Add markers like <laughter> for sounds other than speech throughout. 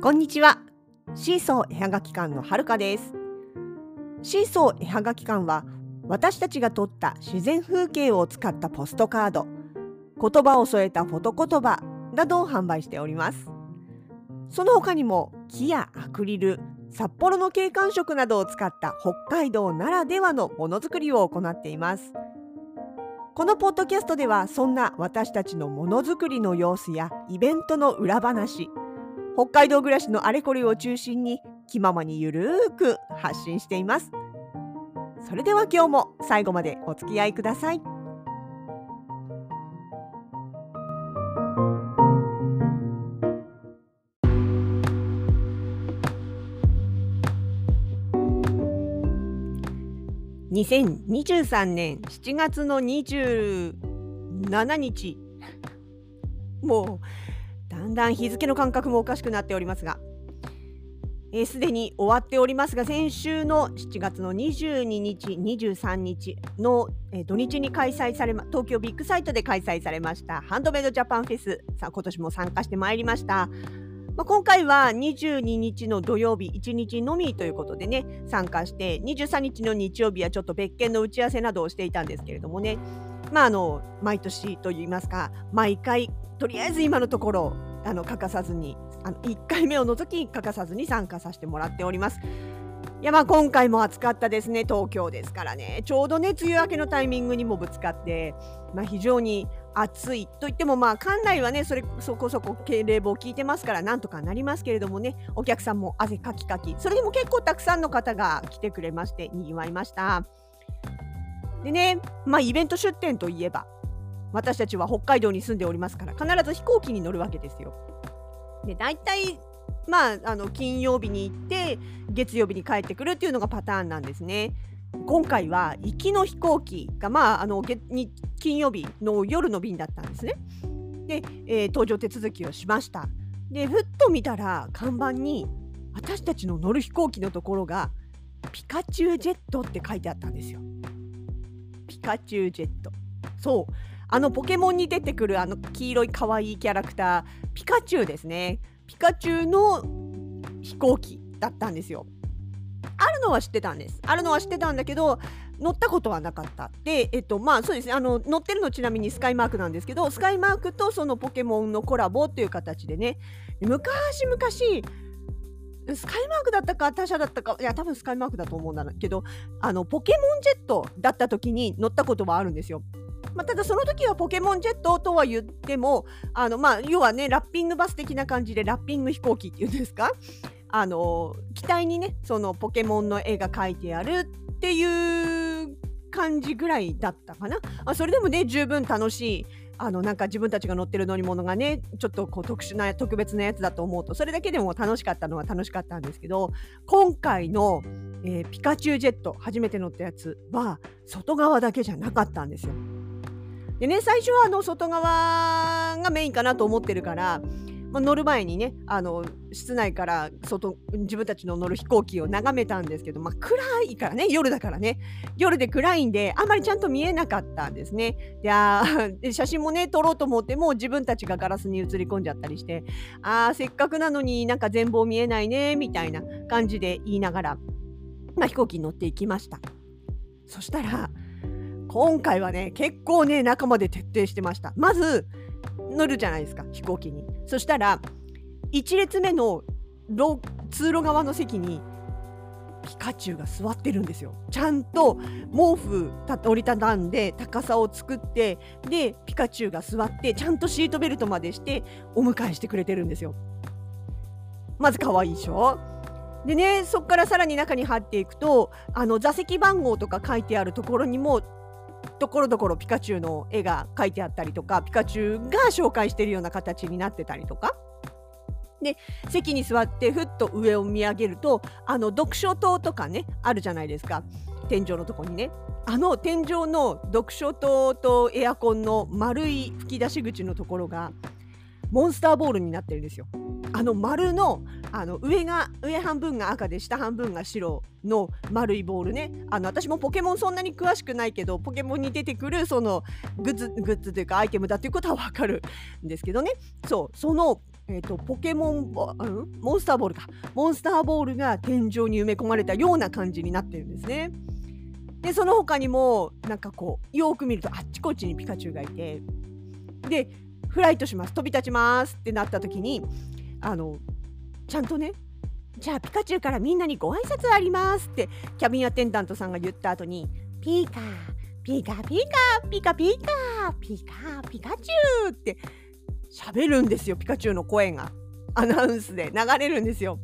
こんにちは。シーソー絵はがき館のはるかです。シーソー絵はがき館は私たちが撮った自然風景を使ったポストカード。言葉を添えたフォト言葉などを販売しております。その他にも木やアクリル札幌の景観色などを使った北海道ならではのものづくりを行っています。このポッドキャストではそんな私たちのものづくりの様子やイベントの裏話北海道暮らしのあれこれを中心に気ままにゆるーく発信しています。それでは今日も最後までお付き合いください。2023年7月の27日もうんだん日付の感覚もおかしくなっておりますがすで、ー、に終わっておりますが先週の7月の22日23日の、えー、土日に開催されま東京ビッグサイトで開催されましたハンドメイドジャパンフェスさあ今年も参加してまいりました。まあ、今回は22日の土曜日1日のみということでね参加して23日の日曜日はちょっと別件の打ち合わせなどをしていたんですけれどもね。まああの毎年といいますか毎回とりあえず今のところあの欠かさずにあの1回目を除き欠かさずに参加させてもらっております。いやまあ今回も暑かったですね。東京ですからね。ちょうどね梅雨明けのタイミングにもぶつかって、まあ、非常に暑いといってもまあ館内はねそれそこそこ冷房効いてますからなんとかなりますけれどもね。お客さんも汗かきかき。それでも結構たくさんの方が来てくれましてにぎわいました。でねまあイベント出店といえば私たちは北海道に住んでおりますから必ず飛行機に乗るわけですよで大体まあ、あの金曜日に行って月曜日に帰ってくるっていうのがパターンなんですね。今回は行きの飛行機が、まあ、あの金曜日の夜の便だったんですね。で、えー、搭乗手続きをしました。でふっと見たら看板に私たちの乗る飛行機のところがピカチュウジェットって書いてあったんですよ。ピカチュウジェット。そうあのポケモンに出てくるあの黄色い可愛いキャラクターピカチュウですね。ピカチュウの飛行機だったんですよ。あるのは知ってたんです。あるのは知ってたんだけど乗ったことはなかった。で、えっとまあそうですねあの乗ってるのちなみにスカイマークなんですけどスカイマークとそのポケモンのコラボっていう形でね昔々スカイマークだったか他社だったかいや多分スカイマークだと思うんだけどあのポケモンジェットだった時に乗ったことはあるんですよ。まあ、ただその時はポケモンジェットとは言ってもあの、まあ、要はねラッピングバス的な感じでラッピング飛行機っていうんですか？あの機体にねそのポケモンの絵が描いてあるっていう感じぐらいだったかな。あそれでもね十分楽しい。あのなんか自分たちが乗ってる乗り物がねちょっとこう特殊な特別なやつだと思うとそれだけでも楽しかったのは楽しかったんですけど今回の、えー、ピカチュウジェット初めて乗ったやつは外側だけじゃなかったんですよ。でね最初はあの外側がメインかなと思ってるから、まあ、乗る前にねあの室内から外自分たちの乗る飛行機を眺めたんですけど、まあ、暗いからね夜だからね夜で暗いんであんまりちゃんと見えなかったんですね。であ <laughs> 写真もね撮ろうと思っても自分たちがガラスに映り込んじゃったりしてあーせっかくなのになんか全貌見えないねみたいな感じで言いながら、まあ、飛行機に乗っていきました。そしたら今回はね結構ね中まで徹底してました。まず乗るじゃないですか飛行機に。そしたら1列目の通路側の席にピカチュウが座ってるんですよ。ちゃんと毛布折りたたんで高さを作ってでピカチュウが座ってちゃんとシートベルトまでしてお迎えしてくれてるんですよ。まず可愛いでしょ？でねそこからさらに中に入っていくとあの座席番号とか書いてあるところにもところどころピカチュウの絵が描いてあったりとかピカチュウが紹介しているような形になってたりとか。で席に座ってふっと上を見上げるとあの読書灯とかねあるじゃないですか天井のとこにねあの天井の読書灯とエアコンの丸い吹き出し口のところがモンスターボールになってるんですよ。あの丸のあの上が上半分が赤で下半分が白の丸いボールね。あの私もポケモンそんなに詳しくないけどポケモンに出てくるそのグッズグッズというかアイテムだっていうことは分かるんですけどね。そうそのえーと、ポケモンボ、うん、モンスターボールか。モンスターボールが天井に埋め込まれたような感じになってるんですね。でその他にもなんかこうよく見るとあっちこっちにピカチュウがいて。でフライトします。飛び立ちますってなった時にあのちゃんとねじゃあピカチュウからみんなにご挨拶ありますってキャビンアテンダントさんが言った後にピーカーピカピカピカピカピカピカチュウって喋るんですよピカチュウの声がアナウンスで流れるんですよ。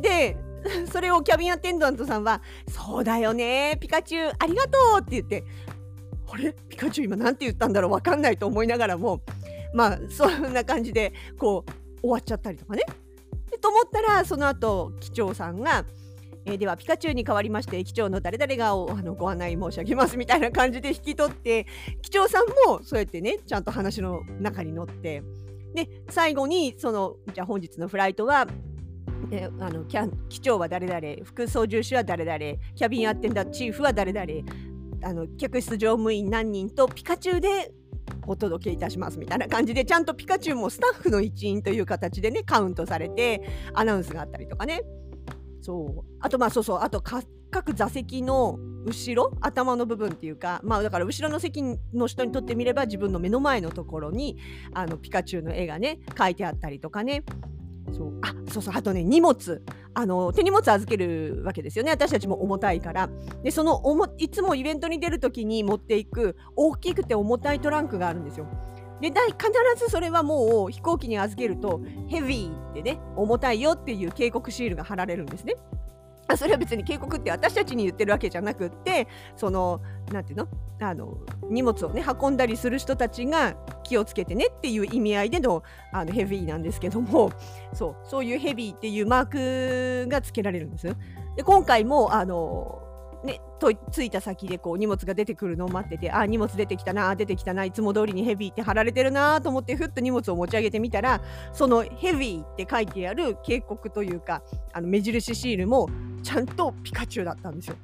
でそれをキャビンアテンダントさんは「そうだよねピカチュウありがとう」って言って「あれ？ピカチュウ今何て言ったんだろう分かんない」と思いながらもまあそんな感じでこう終わっちゃったりとかね。と思ったらその後機長さんが「えー、ではピカチュウに代わりまして機長の誰々があのご案内申し上げますみたいな感じで引き取って機長さんもそうやってねちゃんと話の中に乗ってで最後にそのじゃあ本日のフライトはえあのキャ機長は誰々副操縦士は誰々キャビンアテンダーチーフは誰々あの客室乗務員何人とピカチュウでお届けいたしますみたいな感じでちゃんとピカチュウもスタッフの一員という形でねカウントされてアナウンスがあったりとかね。そう。あとまあそうそう。あと各座席の後ろ頭の部分っていうかまあだから後ろの席の人にとってみれば自分の目の前のところにあのピカチュウの絵がね描いてあったりとかね。そう。あそうそう。あとね荷物。あの手荷物預けるわけですよね。私たちも重たいから。でそのおもいつもイベントに出る時に持っていく大きくて重たいトランクがあるんですよ。で必ずそれはもう飛行機に預けるとヘビーってね重たいよっていう警告シールが貼られるんですね。それは別に警告って私たちに言ってるわけじゃなくってその何ていうの？あの荷物をね運んだりする人たちが気をつけてねっていう意味合いでのあのヘビーなんですけどもそうそういうヘビーっていうマークがつけられるんです。で今回もあのね、と着いた先でこう荷物が出てくるのを待っててあ荷物出てきたな出てきたないつも通りにヘビーって貼られてるなと思ってふっと荷物を持ち上げてみたらそのヘビーって書いてある警告というかあの目印シールもちゃんとピカチュウだったんですよ。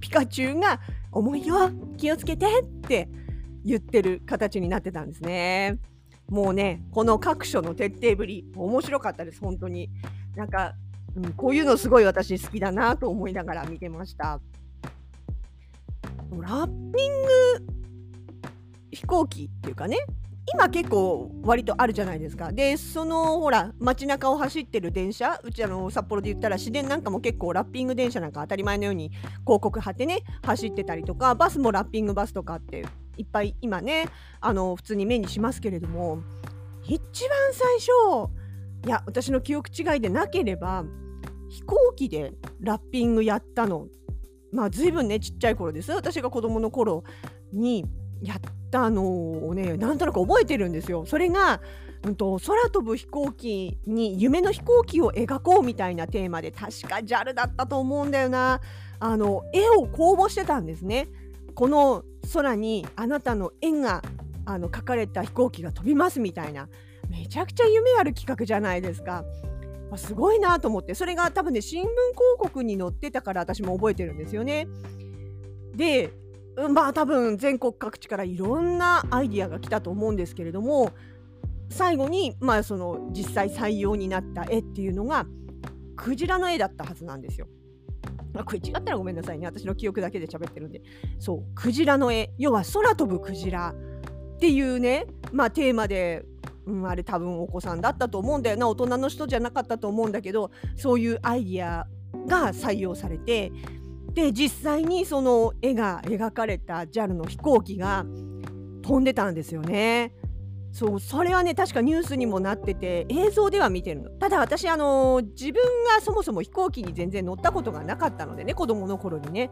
ピカチュウが「重いよ気をつけて」って言ってる形になってたんですね。もうねこの各所の徹底ぶり面白かったです本当に。なんか、うん、こういうのすごい私好きだなと思いながら見てました。ラッピング飛行機っていうかね今結構割とあるじゃないですか。でそのほら街中を走ってる電車うちあの札幌で言ったら市電なんかも結構ラッピング電車なんか当たり前のように広告貼ってね走ってたりとかバスもラッピングバスとかっていっぱい今ねあの普通に目にしますけれども一番最初いや私の記憶違いでなければ飛行機でラッピングやったのまあ随分ねちっちゃい頃です私が子供の頃にやったのをねなんとなく覚えてるんですよ。それがうんと、空飛ぶ飛行機に夢の飛行機を描こうみたいなテーマで確か JAL だったと思うんだよなあの絵を公募してたんですね。この空にあなたの絵があの描かれた飛行機が飛びますみたいなめちゃくちゃ夢ある企画じゃないですか。すごいなと思ってそれが多分ね新聞広告に載ってたから私も覚えてるんですよね。でまあ多分全国各地からいろんなアイディアが来たと思うんですけれども最後にまあその実際採用になった絵っていうのがクジラの絵だったはずなんですよ。あこれ違ったらごめんなさいね私の記憶だけで喋ってるんでそうクジラの絵要は空飛ぶクジラっていうねまあテーマでうん、あれ多分お子さんだったと思うんだよな大人の人じゃなかったと思うんだけどそういうアイディアが採用されてで実際にその絵が描かれた JAL の飛行機が飛んでたんですよね。そうそれはね確かニュースにもなってて映像では見てるの。ただ私あの自分がそもそも飛行機に全然乗ったことがなかったのでね子供の頃にね。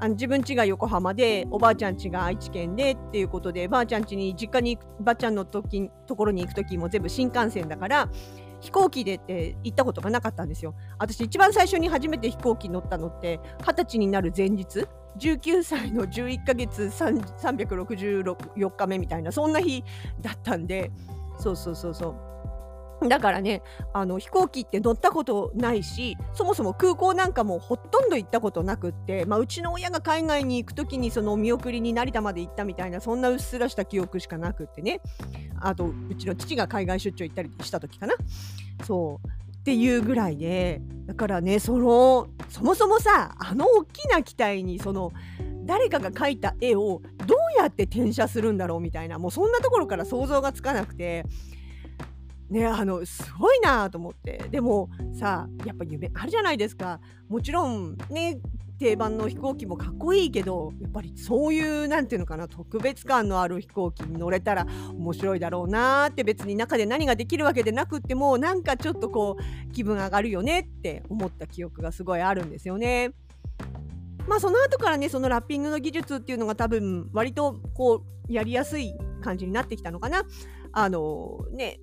あの自分家が横浜でおばあちゃん家が愛知県でっていうことでばあちゃん家に実家に行くばあちゃんの時ところに行く時も全部新幹線だから飛行機でって行ったことがなかったんですよ。私一番最初に初めて飛行機乗ったのって二十歳になる前日19歳の11ヶ月364日目みたいなそんな日だったんでそうそうそうそうだからねあの飛行機って乗ったことないしそもそも空港なんかもほとんど行ったことなくって、まあ、うちの親が海外に行く時にその見送りに成田まで行ったみたいなそんなうっすらした記憶しかなくってね。あとうちの父が海外出張行ったりした時かな。そう。っていうぐらいでだからねそのそもそもさあの大きな機体にその誰かが描いた絵をどうやって転写するんだろうみたいなもうそんなところから想像がつかなくてねあのすごいなと思ってでもさやっぱ夢あるじゃないですかもちろんね定番の飛行機もかっこいいけどやっぱりそういう何て言うのかな特別感のある飛行機に乗れたら面白いだろうなって別に中で何ができるわけでなくってもなんかちょっとこう気分上がるよねって思った記憶がすごいあるんですよね。まあその後からねそのラッピングの技術っていうのが多分割とこうやりやすい感じになってきたのかな。あのね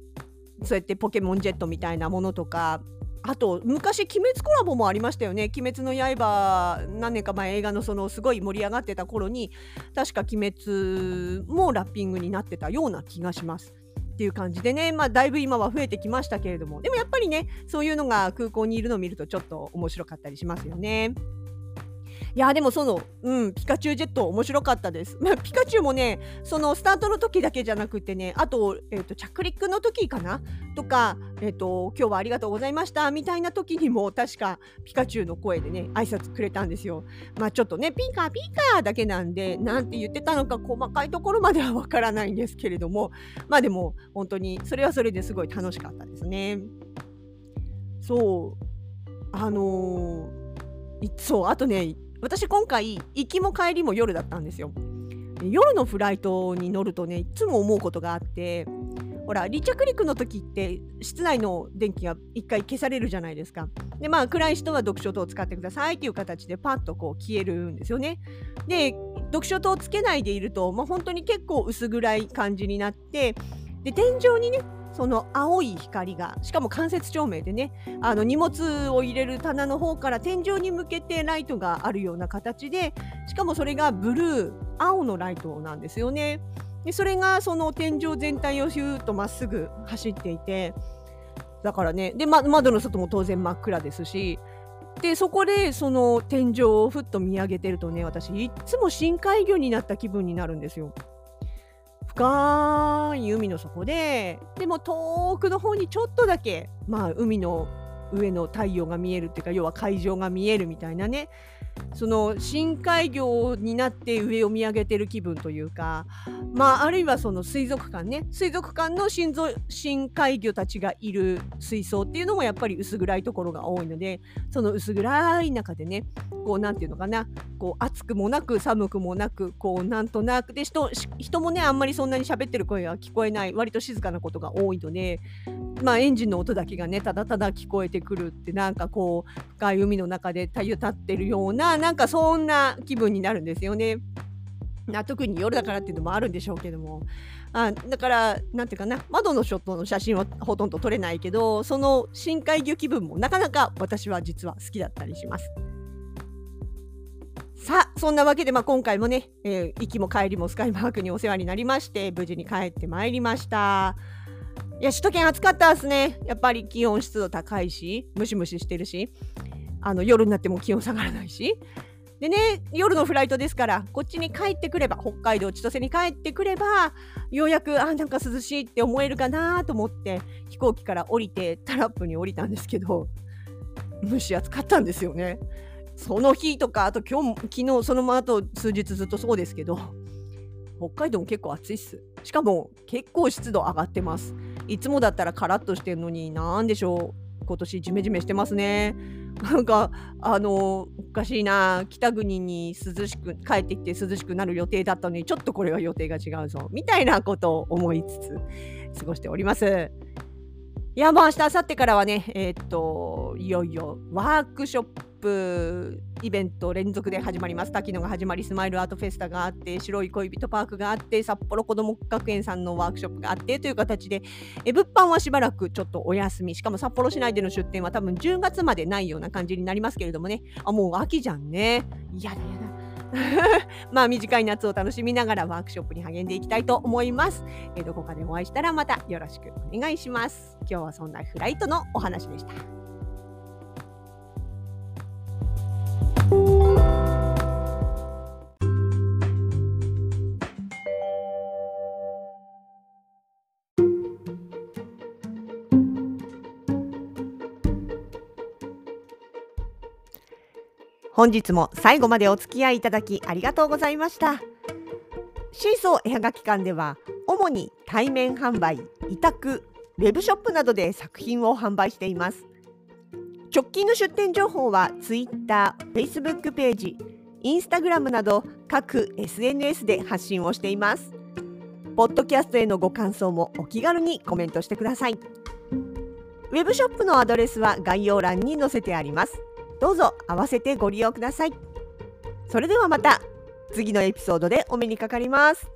そうやってポケモンジェットみたいなものとかあと昔「鬼滅」コラボもありましたよね「鬼滅の刃」何年か前映画のそのすごい盛り上がってた頃に確か「鬼滅」もラッピングになってたような気がします。っていう感じでね、まあ、だいぶ今は増えてきましたけれどもでもやっぱりねそういうのが空港にいるのを見るとちょっと面白かったりしますよね。いやでもその、うん、ピカチュウジェット面白かったです。まあ、ピカチュウもね、そのスタートの時だけじゃなくてね、あと、えーと、着陸の時かな？とか、えーと、今日はありがとうございましたみたいな時にも確かピカチュウの声でね、挨拶くれたんですよ。まあちょっとね、ピーカーピーカーだけなんで、なんて言ってたのか細かいところまではわからないんですけれども、まあでも本当にそれはそれですごい楽しかったですね。そう、あのー、そう、あとね、私今回行きも帰りも夜だったんですよ。夜のフライトに乗るとねいつも思うことがあってほら離着陸の時って室内の電気が1回消されるじゃないですか。でまあ暗い人は読書灯を使ってくださいっていう形でパッとこう消えるんですよね。で読書灯をつけないでいると、まあ、本当に結構薄暗い感じになってで天井にねその青い光がしかも間接照明でねあの荷物を入れる棚の方から天井に向けてライトがあるような形でしかもそれがブルー青のライトなんですよね。でそれがその天井全体をヒューッとまっすぐ走っていてだからねで、ま、窓の外も当然真っ暗ですしでそこでその天井をふっと見上げてるとね私いっつも深海魚になった気分になるんですよ。深い海の底ででも遠くの方にちょっとだけまあ海の上の太陽が見えるっていうか要は海上が見えるみたいなね。その深海魚になって上を見上げてる気分というかまああるいはその水族館ね。水族館の深深海魚たちがいる水槽っていうのもやっぱり薄暗いところが多いのでその薄暗い中でねこう何て言うのかな。こう暑くもなく寒くもなくこうなんとなく。で人人もねあんまりそんなに喋ってる声は聞こえない。割と静かなことが多いのでまあエンジンの音だけがねただただ聞こえてくるってなんかこう深い海の中でたゆたってるようななんかそんな気分になるんですよね。な特に夜だからっていうのもあるんでしょうけどもあだからなんていうかな窓のショットの写真はほとんど撮れないけどその深海魚気分もなかなか私は実は好きだったりします。さあそんなわけで、まあ、今回もね、えー、行きも帰りもスカイマークにお世話になりまして無事に帰ってまいりました。いや首都圏暑かったですね。やっぱり気温湿度高いしムシムシしてるし。あの夜になっても気温下がらないし。でね夜のフライトですからこっちに帰ってくれば北海道千歳に帰ってくればようやくあなんか涼しいって思えるかなと思って飛行機から降りてタラップに降りたんですけど蒸し暑かったんですよね。その日とかあと今日昨日その後数日ずっとそうですけど北海道も結構暑いっす。しかも結構湿度上がってます。いつもだったらカラッとしてるのになんでしょう。今年ジメジメしてますね。なんかあのおかしいな。北国に涼しく帰ってきて涼しくなる予定だったのにちょっとこれは予定が違うぞ。みたいなことを思いつつ過ごしております。いやもう明日明後日からはねえー、っといよいよワークショップイベント連続で始まります。滝野が始まり、スマイルアートフェスタがあって、白い恋人パークがあって、札幌子ども学園さんのワークショップがあってという形で、え物販はしばらくちょっとお休み、しかも札幌市内での出店は多分10月までないような感じになりますけれどもね、あ、もう秋じゃんね。やだやだ。<laughs> まあ短い夏を楽しみながらワークショップに励んでいきたいと思います、えーどこかでお会いしたらまたよろしくお願いします。今日はそんなフライトのお話でした。本日も最後までお付き合いいただきありがとうございました。シーソー絵はがき館では主に対面販売委託ウェブショップなどで作品を販売しています。直近の出店情報は Twitter、Facebook ページ、Instagram など各 SNS で発信をしています。ポッドキャストへのご感想もお気軽にコメントしてください。ウェブショップのアドレスは概要欄に載せてあります。どうぞ合わせてご利用ください。それではまた次のエピソードでお目にかかります。